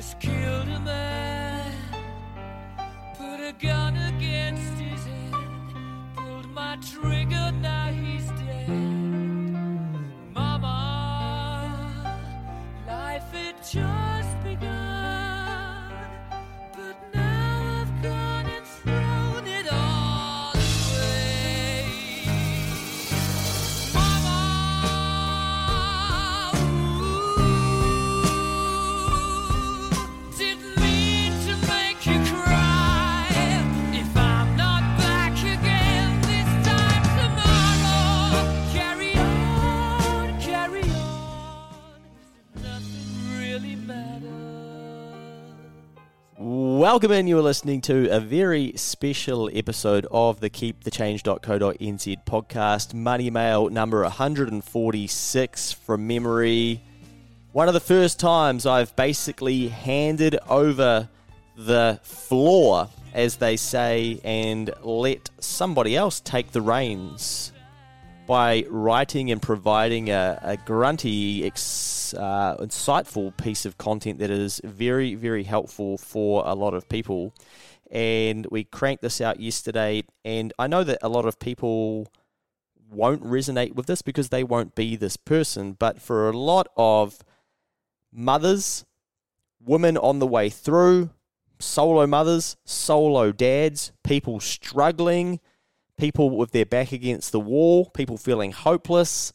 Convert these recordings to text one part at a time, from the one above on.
just killed a man. Put a gun Welcome in. You are listening to a very special episode of the KeepTheChange.co.nz podcast, Money Mail number 146 from memory. One of the first times I've basically handed over the floor, as they say, and let somebody else take the reins by writing and providing a, a grunty, ex, uh, insightful piece of content that is very, very helpful for a lot of people. And we cranked this out yesterday, and I know that a lot of people won't resonate with this because they won't be this person, but for a lot of mothers, women on the way through, solo mothers, solo dads, people struggling, people with their back against the wall, people feeling hopeless,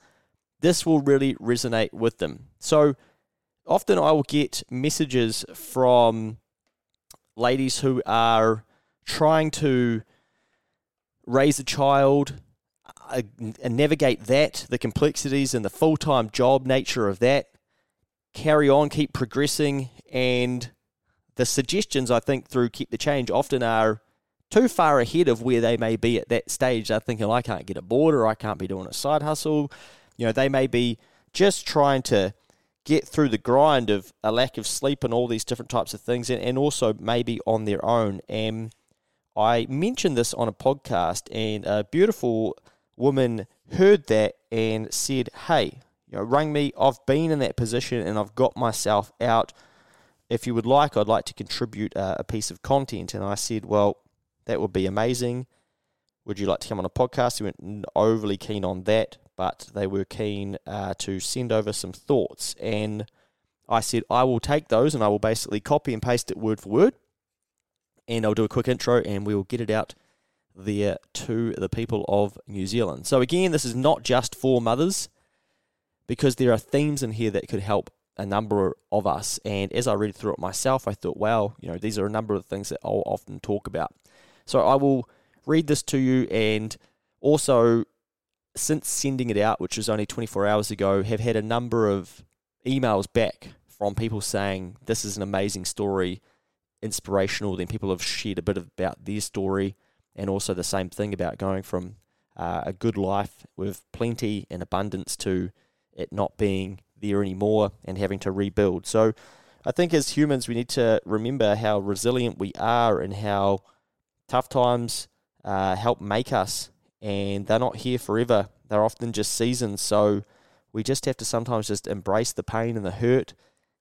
this will really resonate with them. So often I will get messages from ladies who are trying to raise a child uh, and navigate that, the complexities and the full time job nature of that, carry on, keep progressing, and the suggestions I think through Keep the Change often are too far ahead of where they may be at that stage. They're thinking, I can't get a board or I can't be doing a side hustle. You know, they may be just trying to get through the grind of a lack of sleep and all these different types of things, and, and also maybe on their own. And I mentioned this on a podcast, and a beautiful woman heard that and said, Hey, you know, rang me. I've been in that position and I've got myself out. If you would like, I'd like to contribute a, a piece of content. And I said, Well, that would be amazing. Would you like to come on a podcast? We weren't overly keen on that, but they were keen uh, to send over some thoughts. And I said, I will take those and I will basically copy and paste it word for word. And I'll do a quick intro and we will get it out there to the people of New Zealand. So, again, this is not just for mothers because there are themes in here that could help a number of us. And as I read through it myself, I thought, wow, you know, these are a number of things that I'll often talk about. So I will read this to you and also since sending it out, which was only 24 hours ago, have had a number of emails back from people saying this is an amazing story, inspirational. Then people have shared a bit about their story and also the same thing about going from uh, a good life with plenty and abundance to it not being there anymore and having to rebuild. So I think as humans, we need to remember how resilient we are and how tough times uh, help make us, and they're not here forever. They're often just seasons. So we just have to sometimes just embrace the pain and the hurt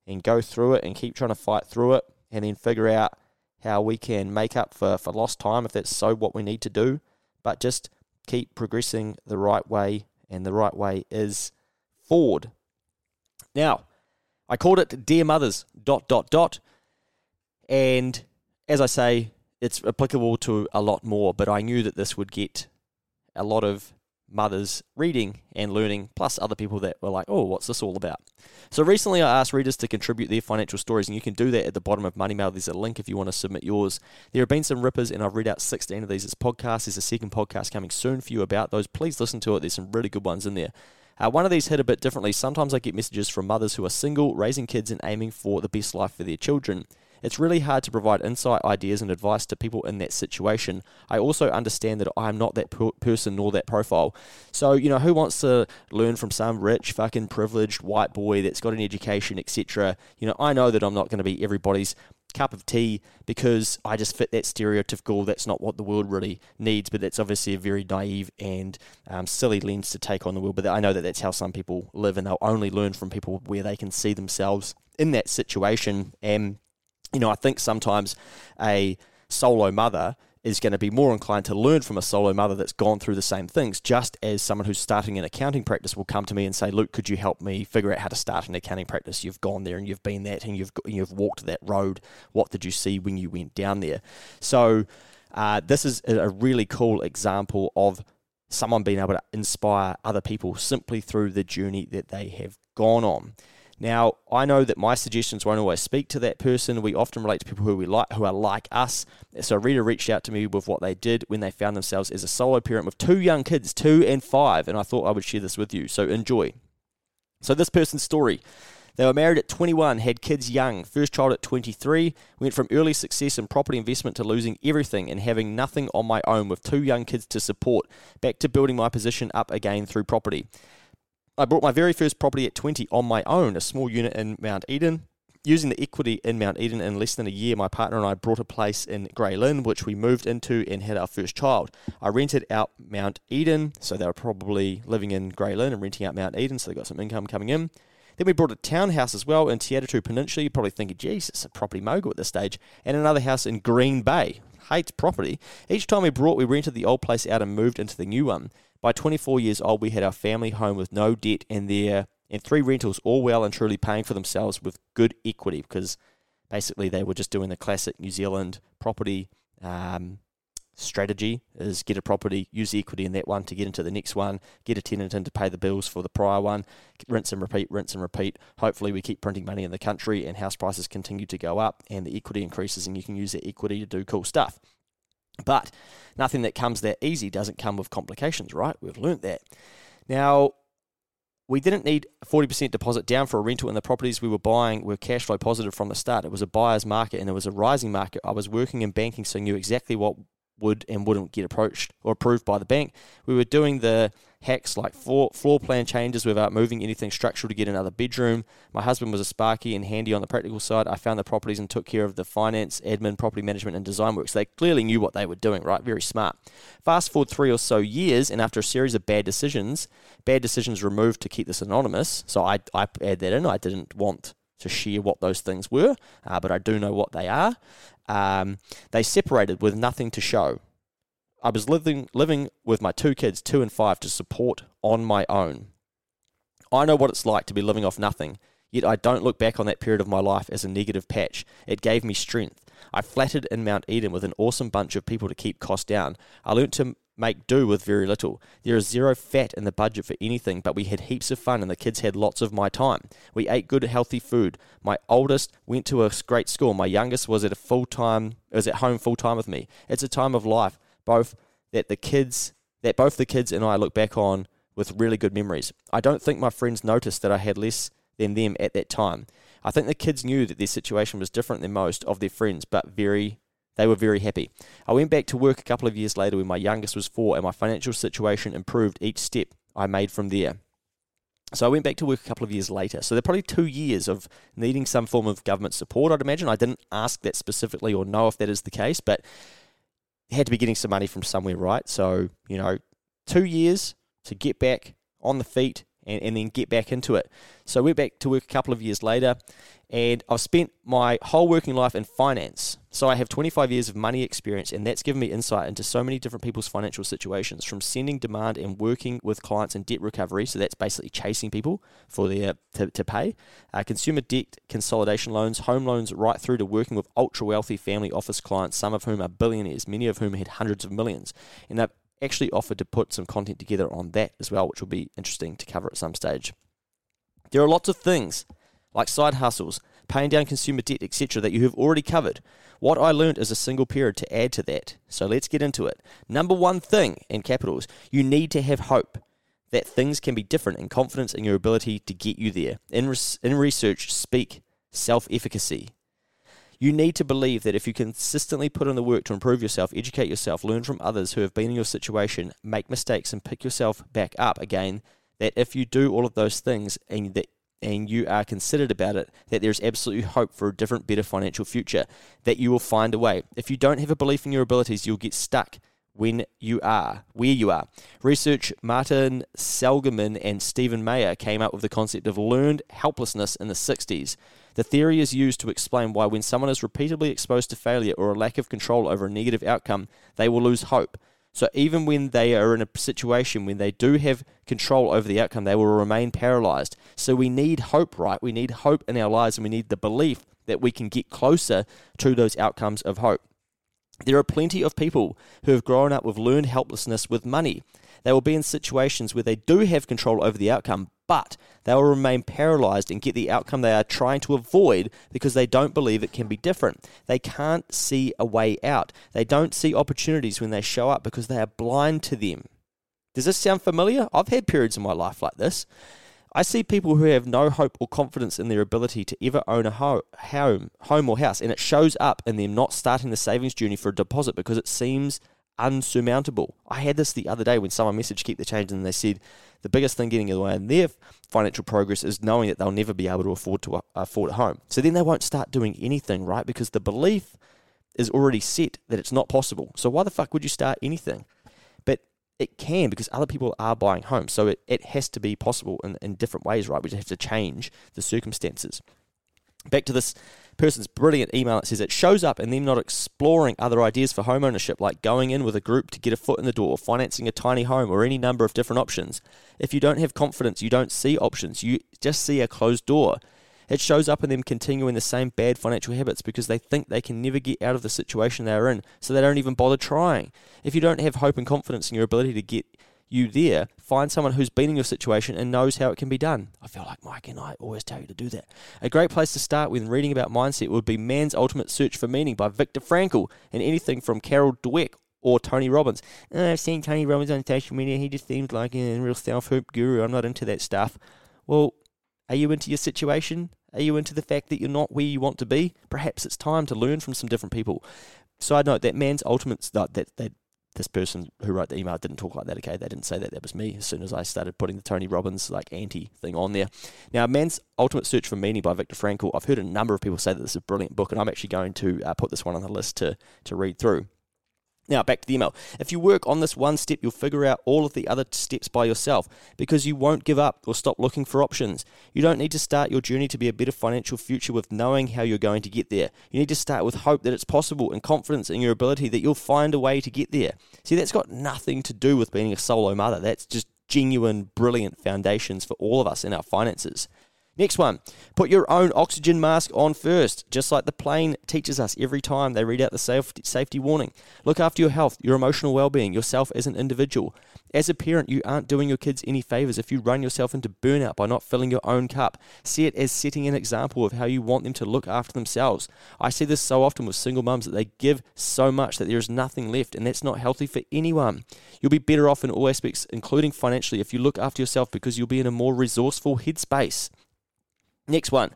and go through it and keep trying to fight through it and then figure out how we can make up for, for lost time if that's so what we need to do. But just keep progressing the right way, and the right way is forward. Now, I called it Dear Mothers, dot, dot, dot. And as I say, it's applicable to a lot more, but I knew that this would get a lot of mothers reading and learning, plus other people that were like, oh, what's this all about? So recently I asked readers to contribute their financial stories, and you can do that at the bottom of Money Mail. There's a link if you want to submit yours. There have been some rippers, and I've read out 16 of these as podcasts. There's a second podcast coming soon for you about those. Please listen to it. There's some really good ones in there. Uh, one of these hit a bit differently. Sometimes I get messages from mothers who are single, raising kids, and aiming for the best life for their children. It's really hard to provide insight, ideas, and advice to people in that situation. I also understand that I am not that per- person nor that profile. So, you know, who wants to learn from some rich, fucking privileged white boy that's got an education, etc.? You know, I know that I'm not going to be everybody's cup of tea because I just fit that stereotypical. That's not what the world really needs, but that's obviously a very naive and um, silly lens to take on the world. But I know that that's how some people live, and they'll only learn from people where they can see themselves in that situation. And you know, I think sometimes a solo mother is going to be more inclined to learn from a solo mother that's gone through the same things, just as someone who's starting an accounting practice will come to me and say, Luke, could you help me figure out how to start an accounting practice? You've gone there and you've been that and you've, you've walked that road. What did you see when you went down there? So, uh, this is a really cool example of someone being able to inspire other people simply through the journey that they have gone on. Now, I know that my suggestions won't always speak to that person. We often relate to people who we like, who are like us. So, Rita reached out to me with what they did when they found themselves as a solo parent with two young kids, two and five, and I thought I would share this with you. So, enjoy. So, this person's story. They were married at 21, had kids young, first child at 23, went from early success in property investment to losing everything and having nothing on my own with two young kids to support, back to building my position up again through property. I bought my very first property at 20 on my own, a small unit in Mount Eden. Using the equity in Mount Eden in less than a year, my partner and I bought a place in Grey Lynn, which we moved into and had our first child. I rented out Mount Eden, so they were probably living in Grey Lynn and renting out Mount Eden, so they got some income coming in. Then we bought a townhouse as well in Te Atatu Peninsula. You're probably thinking, it's a property mogul at this stage. And another house in Green Bay. Hates property. Each time we brought, we rented the old place out and moved into the new one. By 24 years old, we had our family home with no debt and there and three rentals, all well and truly paying for themselves with good equity because basically they were just doing the classic New Zealand property um, strategy is get a property, use the equity in that one to get into the next one, get a tenant in to pay the bills for the prior one, rinse and repeat, rinse and repeat. Hopefully, we keep printing money in the country and house prices continue to go up and the equity increases, and you can use that equity to do cool stuff. But nothing that comes that easy doesn't come with complications, right? We've learnt that. Now, we didn't need a 40% deposit down for a rental, and the properties we were buying were cash flow positive from the start. It was a buyer's market and it was a rising market. I was working in banking, so I knew exactly what would and wouldn't get approached or approved by the bank. We were doing the hacks like floor, floor plan changes without moving anything structural to get another bedroom. My husband was a sparky and handy on the practical side. I found the properties and took care of the finance, admin, property management, and design works. They clearly knew what they were doing, right? Very smart. Fast forward three or so years, and after a series of bad decisions, bad decisions removed to keep this anonymous. So I, I add that in. I didn't want to share what those things were, uh, but I do know what they are. Um, they separated with nothing to show. I was living living with my two kids, two and five, to support on my own. I know what it's like to be living off nothing, yet I don't look back on that period of my life as a negative patch. It gave me strength. I flattered in Mount Eden with an awesome bunch of people to keep costs down. I learnt to make do with very little. There is zero fat in the budget for anything, but we had heaps of fun and the kids had lots of my time. We ate good, healthy food. My oldest went to a great school. My youngest was at a full time was at home full time with me. It's a time of life both that the kids that both the kids and I look back on with really good memories. I don't think my friends noticed that I had less than them at that time. I think the kids knew that their situation was different than most of their friends, but very they were very happy. I went back to work a couple of years later when my youngest was four and my financial situation improved each step I made from there. So I went back to work a couple of years later. So they're probably two years of needing some form of government support, I'd imagine. I didn't ask that specifically or know if that is the case, but had to be getting some money from somewhere, right? So, you know, two years to get back on the feet and, and then get back into it. So, I went back to work a couple of years later and I've spent my whole working life in finance. So I have 25 years of money experience, and that's given me insight into so many different people's financial situations from sending demand and working with clients in debt recovery. So that's basically chasing people for their to, to pay, uh, consumer debt consolidation loans, home loans, right through to working with ultra wealthy family office clients, some of whom are billionaires, many of whom had hundreds of millions. And they've actually offered to put some content together on that as well, which will be interesting to cover at some stage. There are lots of things like side hustles, paying down consumer debt, etc., that you have already covered. What I learned is a single period to add to that. So let's get into it. Number one thing in capitals, you need to have hope that things can be different and confidence in your ability to get you there. In, res- in research, speak self efficacy. You need to believe that if you consistently put in the work to improve yourself, educate yourself, learn from others who have been in your situation, make mistakes, and pick yourself back up again, that if you do all of those things and that and you are considered about it, that there's absolutely hope for a different, better financial future, that you will find a way. If you don't have a belief in your abilities, you'll get stuck when you are, where you are. Research Martin Seligman and Steven Maier came up with the concept of learned helplessness in the 60s. The theory is used to explain why, when someone is repeatedly exposed to failure or a lack of control over a negative outcome, they will lose hope. So, even when they are in a situation when they do have control over the outcome, they will remain paralyzed. So, we need hope, right? We need hope in our lives and we need the belief that we can get closer to those outcomes of hope. There are plenty of people who have grown up with learned helplessness with money. They will be in situations where they do have control over the outcome, but they will remain paralyzed and get the outcome they are trying to avoid because they don't believe it can be different. They can't see a way out. They don't see opportunities when they show up because they are blind to them. Does this sound familiar? I've had periods in my life like this. I see people who have no hope or confidence in their ability to ever own a ho- home, home or house, and it shows up in them not starting the savings journey for a deposit because it seems unsurmountable. I had this the other day when someone messaged Keep the Change and they said the biggest thing getting in the way in their financial progress is knowing that they'll never be able to afford to uh, afford a home. So then they won't start doing anything, right? Because the belief is already set that it's not possible. So why the fuck would you start anything? It can because other people are buying homes. So it, it has to be possible in, in different ways, right? We just have to change the circumstances. Back to this person's brilliant email that says it shows up in them not exploring other ideas for home ownership, like going in with a group to get a foot in the door, financing a tiny home, or any number of different options. If you don't have confidence, you don't see options, you just see a closed door. It shows up in them continuing the same bad financial habits because they think they can never get out of the situation they are in, so they don't even bother trying. If you don't have hope and confidence in your ability to get you there, find someone who's been in your situation and knows how it can be done. I feel like Mike and I always tell you to do that. A great place to start when reading about mindset would be Man's Ultimate Search for Meaning by Viktor Frankl and anything from Carol Dweck or Tony Robbins. Oh, I've seen Tony Robbins on social media. He just seems like a real self-help guru. I'm not into that stuff. Well, are you into your situation? Are you into the fact that you're not where you want to be? Perhaps it's time to learn from some different people. Side note: that man's ultimate that that, that this person who wrote the email didn't talk like that. Okay, they didn't say that. That was me. As soon as I started putting the Tony Robbins like anti thing on there. Now, man's ultimate search for meaning by Viktor Frankl. I've heard a number of people say that this is a brilliant book, and I'm actually going to uh, put this one on the list to to read through. Now, back to the email. If you work on this one step, you'll figure out all of the other steps by yourself because you won't give up or stop looking for options. You don't need to start your journey to be a better financial future with knowing how you're going to get there. You need to start with hope that it's possible and confidence in your ability that you'll find a way to get there. See, that's got nothing to do with being a solo mother. That's just genuine, brilliant foundations for all of us in our finances. Next one, put your own oxygen mask on first, just like the plane teaches us every time they read out the safety warning. Look after your health, your emotional well being, yourself as an individual. As a parent, you aren't doing your kids any favors if you run yourself into burnout by not filling your own cup. See it as setting an example of how you want them to look after themselves. I see this so often with single mums that they give so much that there is nothing left, and that's not healthy for anyone. You'll be better off in all aspects, including financially, if you look after yourself because you'll be in a more resourceful headspace. Next one.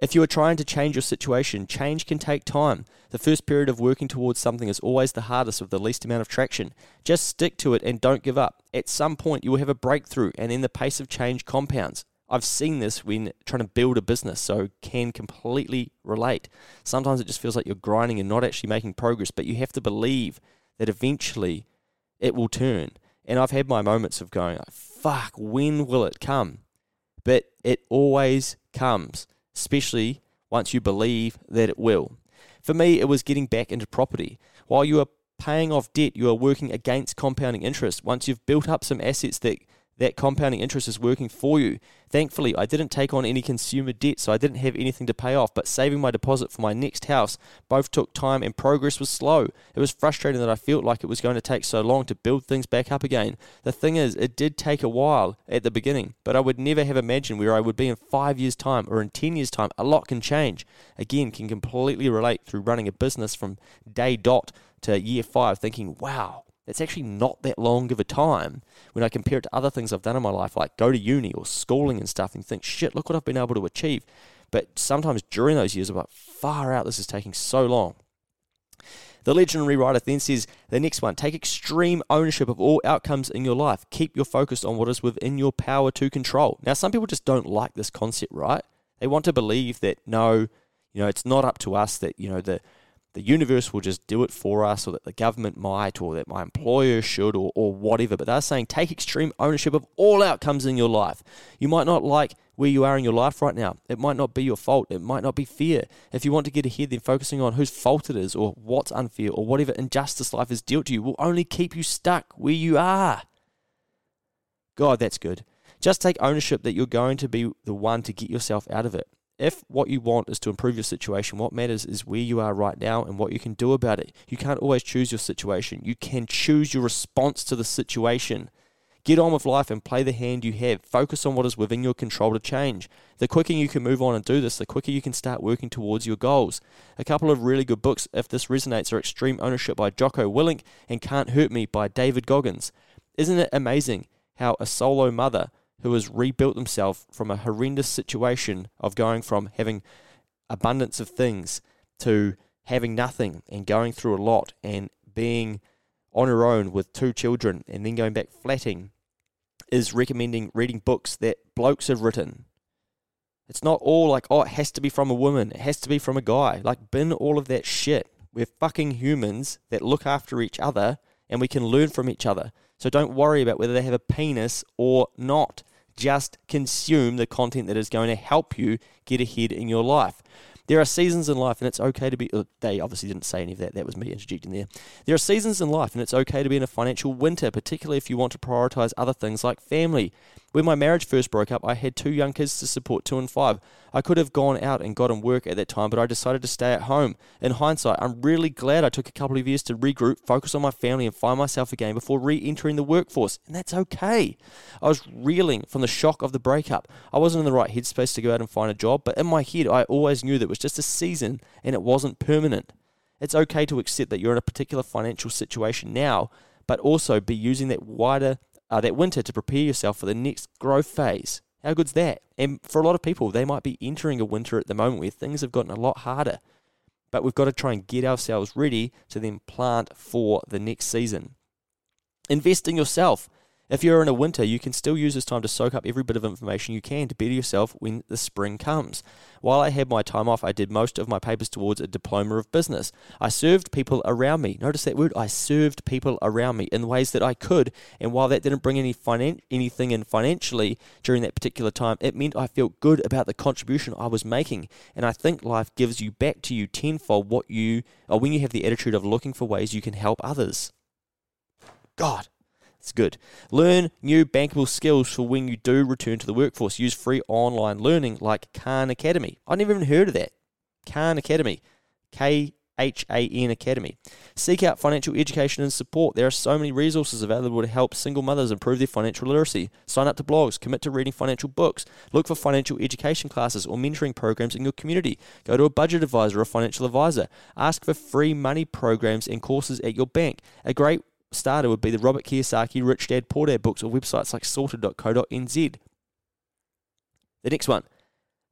If you are trying to change your situation, change can take time. The first period of working towards something is always the hardest with the least amount of traction. Just stick to it and don't give up. At some point, you will have a breakthrough, and then the pace of change compounds. I've seen this when trying to build a business, so can completely relate. Sometimes it just feels like you're grinding and not actually making progress, but you have to believe that eventually it will turn. And I've had my moments of going, fuck, when will it come? but it always comes, especially once you believe that it will. For me, it was getting back into property. While you are paying off debt, you are working against compounding interest. Once you've built up some assets that that compounding interest is working for you. Thankfully, I didn't take on any consumer debt, so I didn't have anything to pay off, but saving my deposit for my next house both took time and progress was slow. It was frustrating that I felt like it was going to take so long to build things back up again. The thing is, it did take a while at the beginning, but I would never have imagined where I would be in five years' time or in 10 years' time. A lot can change. Again, can completely relate through running a business from day dot to year five, thinking, wow, it's actually not that long of a time when I compare it to other things I've done in my life, like go to uni or schooling and stuff, and think, shit, look what I've been able to achieve. But sometimes during those years, I'm like, far out, this is taking so long. The legendary writer then says the next one take extreme ownership of all outcomes in your life. Keep your focus on what is within your power to control. Now, some people just don't like this concept, right? They want to believe that no, you know, it's not up to us that, you know, the the universe will just do it for us, or that the government might, or that my employer should, or, or whatever. But they're saying take extreme ownership of all outcomes in your life. You might not like where you are in your life right now. It might not be your fault. It might not be fear. If you want to get ahead, then focusing on whose fault it is, or what's unfair, or whatever injustice life has dealt to you will only keep you stuck where you are. God, that's good. Just take ownership that you're going to be the one to get yourself out of it. If what you want is to improve your situation, what matters is where you are right now and what you can do about it. You can't always choose your situation. You can choose your response to the situation. Get on with life and play the hand you have. Focus on what is within your control to change. The quicker you can move on and do this, the quicker you can start working towards your goals. A couple of really good books, if this resonates, are Extreme Ownership by Jocko Willink and Can't Hurt Me by David Goggins. Isn't it amazing how a solo mother who has rebuilt themselves from a horrendous situation of going from having abundance of things to having nothing and going through a lot and being on her own with two children and then going back flatting is recommending reading books that blokes have written. It's not all like, oh, it has to be from a woman, it has to be from a guy. Like, bin all of that shit. We're fucking humans that look after each other and we can learn from each other. So don't worry about whether they have a penis or not. Just consume the content that is going to help you get ahead in your life. There are seasons in life, and it's okay to be. Uh, they obviously didn't say any of that. That was me interjecting there. There are seasons in life, and it's okay to be in a financial winter, particularly if you want to prioritize other things like family. When my marriage first broke up, I had two young kids to support, two and five. I could have gone out and gotten work at that time, but I decided to stay at home. In hindsight, I'm really glad I took a couple of years to regroup, focus on my family, and find myself again before re entering the workforce. And that's okay. I was reeling from the shock of the breakup. I wasn't in the right headspace to go out and find a job, but in my head, I always knew that it was just a season and it wasn't permanent. It's okay to accept that you're in a particular financial situation now, but also be using that wider uh, that winter to prepare yourself for the next growth phase. How good's that? And for a lot of people, they might be entering a winter at the moment where things have gotten a lot harder. But we've got to try and get ourselves ready to then plant for the next season. Invest in yourself. If you're in a winter, you can still use this time to soak up every bit of information you can to better yourself when the spring comes. While I had my time off, I did most of my papers towards a diploma of business. I served people around me. Notice that word, I served people around me in ways that I could. And while that didn't bring any finan- anything in financially during that particular time, it meant I felt good about the contribution I was making. And I think life gives you back to you tenfold what you, or when you have the attitude of looking for ways you can help others. God, it's good. Learn new bankable skills for when you do return to the workforce. Use free online learning like Khan Academy. I never even heard of that. Khan Academy. K H A N Academy. Seek out financial education and support. There are so many resources available to help single mothers improve their financial literacy. Sign up to blogs, commit to reading financial books, look for financial education classes or mentoring programs in your community. Go to a budget advisor or financial advisor. Ask for free money programs and courses at your bank. A great starter would be the Robert Kiyosaki Rich Dad Poor Dad books or websites like sorted.co.nz. The next one.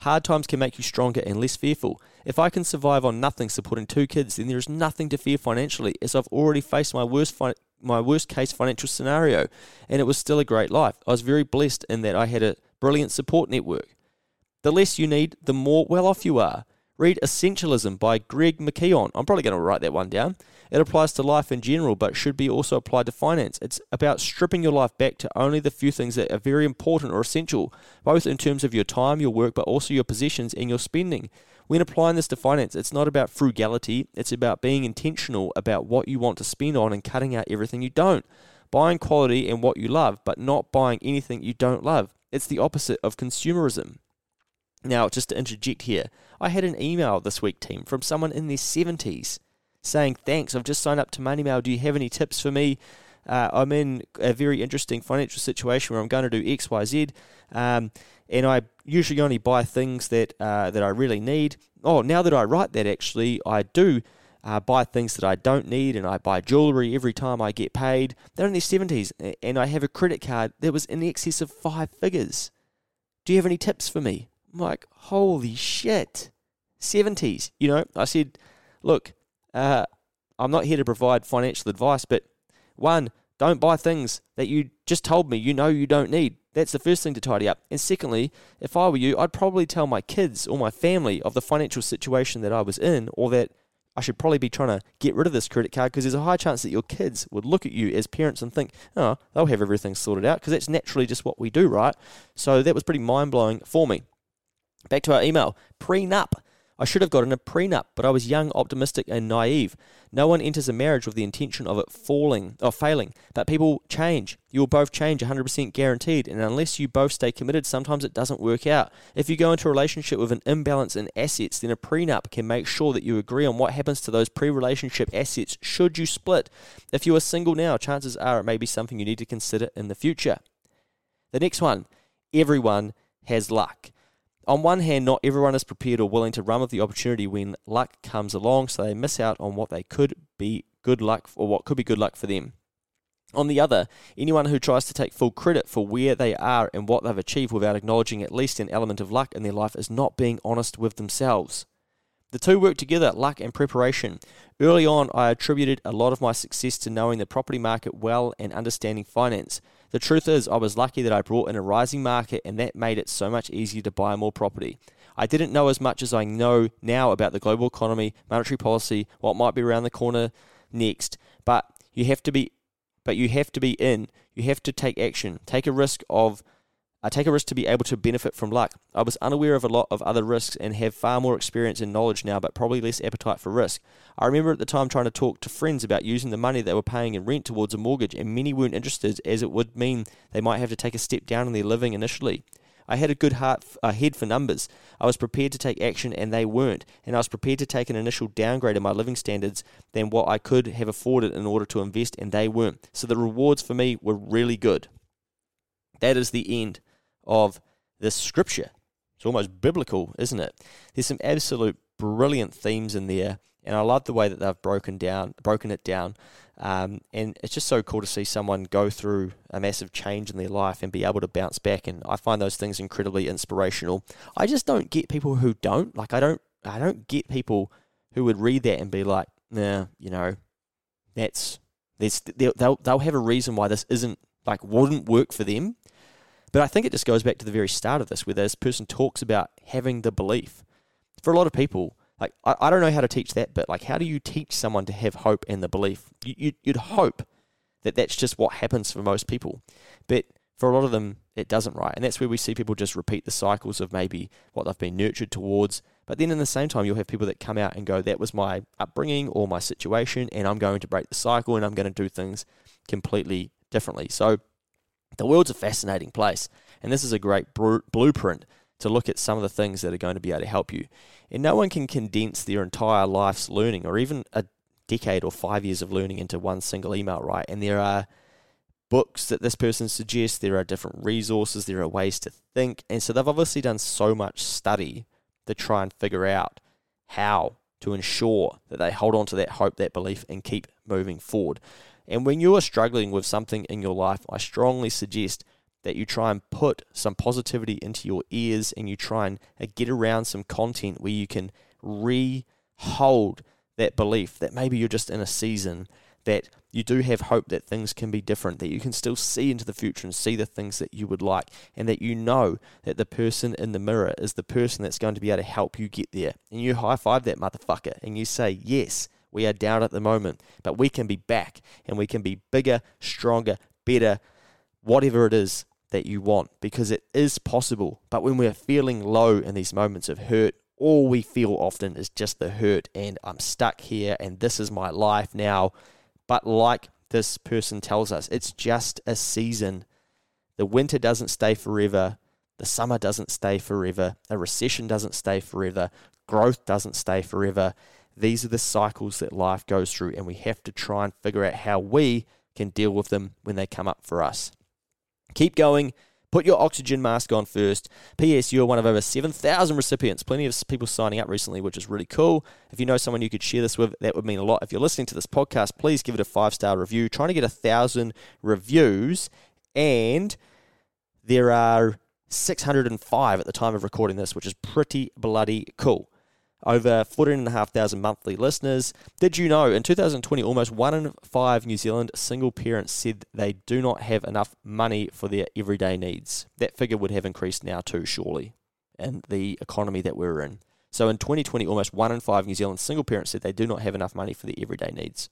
Hard times can make you stronger and less fearful. If I can survive on nothing supporting two kids, then there is nothing to fear financially, as I've already faced my worst fi- my worst case financial scenario, and it was still a great life. I was very blessed in that I had a brilliant support network. The less you need, the more well off you are. Read Essentialism by Greg McKeown. I'm probably going to write that one down. It applies to life in general, but should be also applied to finance. It's about stripping your life back to only the few things that are very important or essential, both in terms of your time, your work, but also your possessions and your spending. When applying this to finance, it's not about frugality, it's about being intentional about what you want to spend on and cutting out everything you don't. Buying quality and what you love, but not buying anything you don't love. It's the opposite of consumerism. Now, just to interject here, I had an email this week, team, from someone in their 70s saying, Thanks, I've just signed up to Moneymail. Do you have any tips for me? Uh, I'm in a very interesting financial situation where I'm going to do X, Y, Z, um, and I usually only buy things that uh, that I really need. Oh, now that I write that, actually, I do uh, buy things that I don't need, and I buy jewelry every time I get paid. They're in their seventies, and I have a credit card that was in excess of five figures. Do you have any tips for me? I'm like, holy shit, seventies. You know, I said, look, uh, I'm not here to provide financial advice, but one, don't buy things that you just told me you know you don't need. That's the first thing to tidy up. And secondly, if I were you, I'd probably tell my kids or my family of the financial situation that I was in or that I should probably be trying to get rid of this credit card because there's a high chance that your kids would look at you as parents and think, oh, they'll have everything sorted out because that's naturally just what we do, right? So that was pretty mind blowing for me. Back to our email prenup. I should have gotten a prenup, but I was young, optimistic, and naive. No one enters a marriage with the intention of it falling or failing, but people change. You will both change 100% guaranteed, and unless you both stay committed, sometimes it doesn't work out. If you go into a relationship with an imbalance in assets, then a prenup can make sure that you agree on what happens to those pre relationship assets should you split. If you are single now, chances are it may be something you need to consider in the future. The next one everyone has luck. On one hand, not everyone is prepared or willing to run with the opportunity when luck comes along, so they miss out on what they could be good luck or what could be good luck for them. On the other, anyone who tries to take full credit for where they are and what they've achieved without acknowledging at least an element of luck in their life is not being honest with themselves. The two work together, luck and preparation. Early on, I attributed a lot of my success to knowing the property market well and understanding finance. The truth is, I was lucky that I brought in a rising market and that made it so much easier to buy more property. I didn't know as much as I know now about the global economy, monetary policy, what might be around the corner next, but you have to be but you have to be in. You have to take action. Take a risk of I take a risk to be able to benefit from luck. I was unaware of a lot of other risks and have far more experience and knowledge now, but probably less appetite for risk. I remember at the time trying to talk to friends about using the money they were paying in rent towards a mortgage, and many weren't interested as it would mean they might have to take a step down in their living initially. I had a good heart, head for numbers. I was prepared to take action, and they weren't. And I was prepared to take an initial downgrade in my living standards than what I could have afforded in order to invest, and they weren't. So the rewards for me were really good. That is the end of this scripture. It's almost biblical, isn't it? There's some absolute brilliant themes in there, and I love the way that they've broken down, broken it down. Um, and it's just so cool to see someone go through a massive change in their life and be able to bounce back. And I find those things incredibly inspirational. I just don't get people who don't. Like I don't, I don't get people who would read that and be like, nah, you know, that's they'll they'll have a reason why this isn't like wouldn't work for them but I think it just goes back to the very start of this, where this person talks about having the belief. For a lot of people, like I, I don't know how to teach that, but like how do you teach someone to have hope and the belief? You, you, you'd hope that that's just what happens for most people, but for a lot of them, it doesn't, right? And that's where we see people just repeat the cycles of maybe what they've been nurtured towards. But then in the same time, you'll have people that come out and go, that was my upbringing or my situation, and I'm going to break the cycle and I'm going to do things completely differently. So the world's a fascinating place, and this is a great br- blueprint to look at some of the things that are going to be able to help you. And no one can condense their entire life's learning or even a decade or five years of learning into one single email, right? And there are books that this person suggests, there are different resources, there are ways to think. And so they've obviously done so much study to try and figure out how to ensure that they hold on to that hope, that belief, and keep moving forward. And when you are struggling with something in your life, I strongly suggest that you try and put some positivity into your ears and you try and uh, get around some content where you can re hold that belief that maybe you're just in a season that you do have hope that things can be different, that you can still see into the future and see the things that you would like, and that you know that the person in the mirror is the person that's going to be able to help you get there. And you high five that motherfucker and you say, Yes, we are down at the moment, but we can be back and we can be bigger, stronger, better, whatever it is that you want because it is possible. But when we're feeling low in these moments of hurt, all we feel often is just the hurt and I'm stuck here and this is my life now. But like this person tells us, it's just a season. The winter doesn't stay forever. The summer doesn't stay forever. A recession doesn't stay forever. Growth doesn't stay forever. These are the cycles that life goes through, and we have to try and figure out how we can deal with them when they come up for us. Keep going. Put your oxygen mask on first. P.S. You're one of over 7,000 recipients. Plenty of people signing up recently, which is really cool. If you know someone you could share this with, that would mean a lot. If you're listening to this podcast, please give it a five star review. Trying to get a thousand reviews, and there are 605 at the time of recording this, which is pretty bloody cool over 14,500 monthly listeners. Did you know in 2020, almost one in five New Zealand single parents said they do not have enough money for their everyday needs? That figure would have increased now too, surely, in the economy that we're in. So in 2020, almost one in five New Zealand single parents said they do not have enough money for their everyday needs.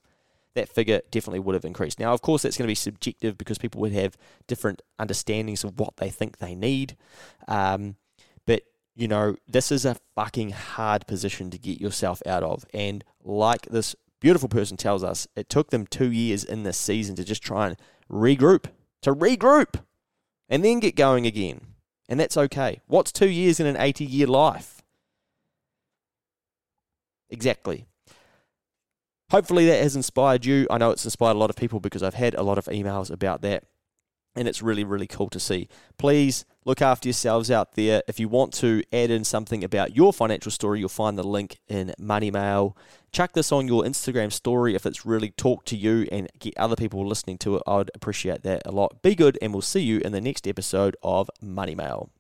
That figure definitely would have increased. Now, of course, that's going to be subjective because people would have different understandings of what they think they need. Um, you know, this is a fucking hard position to get yourself out of. And like this beautiful person tells us, it took them two years in this season to just try and regroup, to regroup, and then get going again. And that's okay. What's two years in an 80 year life? Exactly. Hopefully that has inspired you. I know it's inspired a lot of people because I've had a lot of emails about that and it's really, really cool to see. Please look after yourselves out there. If you want to add in something about your financial story, you'll find the link in Money Mail. Chuck this on your Instagram story if it's really talked to you and get other people listening to it. I would appreciate that a lot. Be good, and we'll see you in the next episode of Money Mail.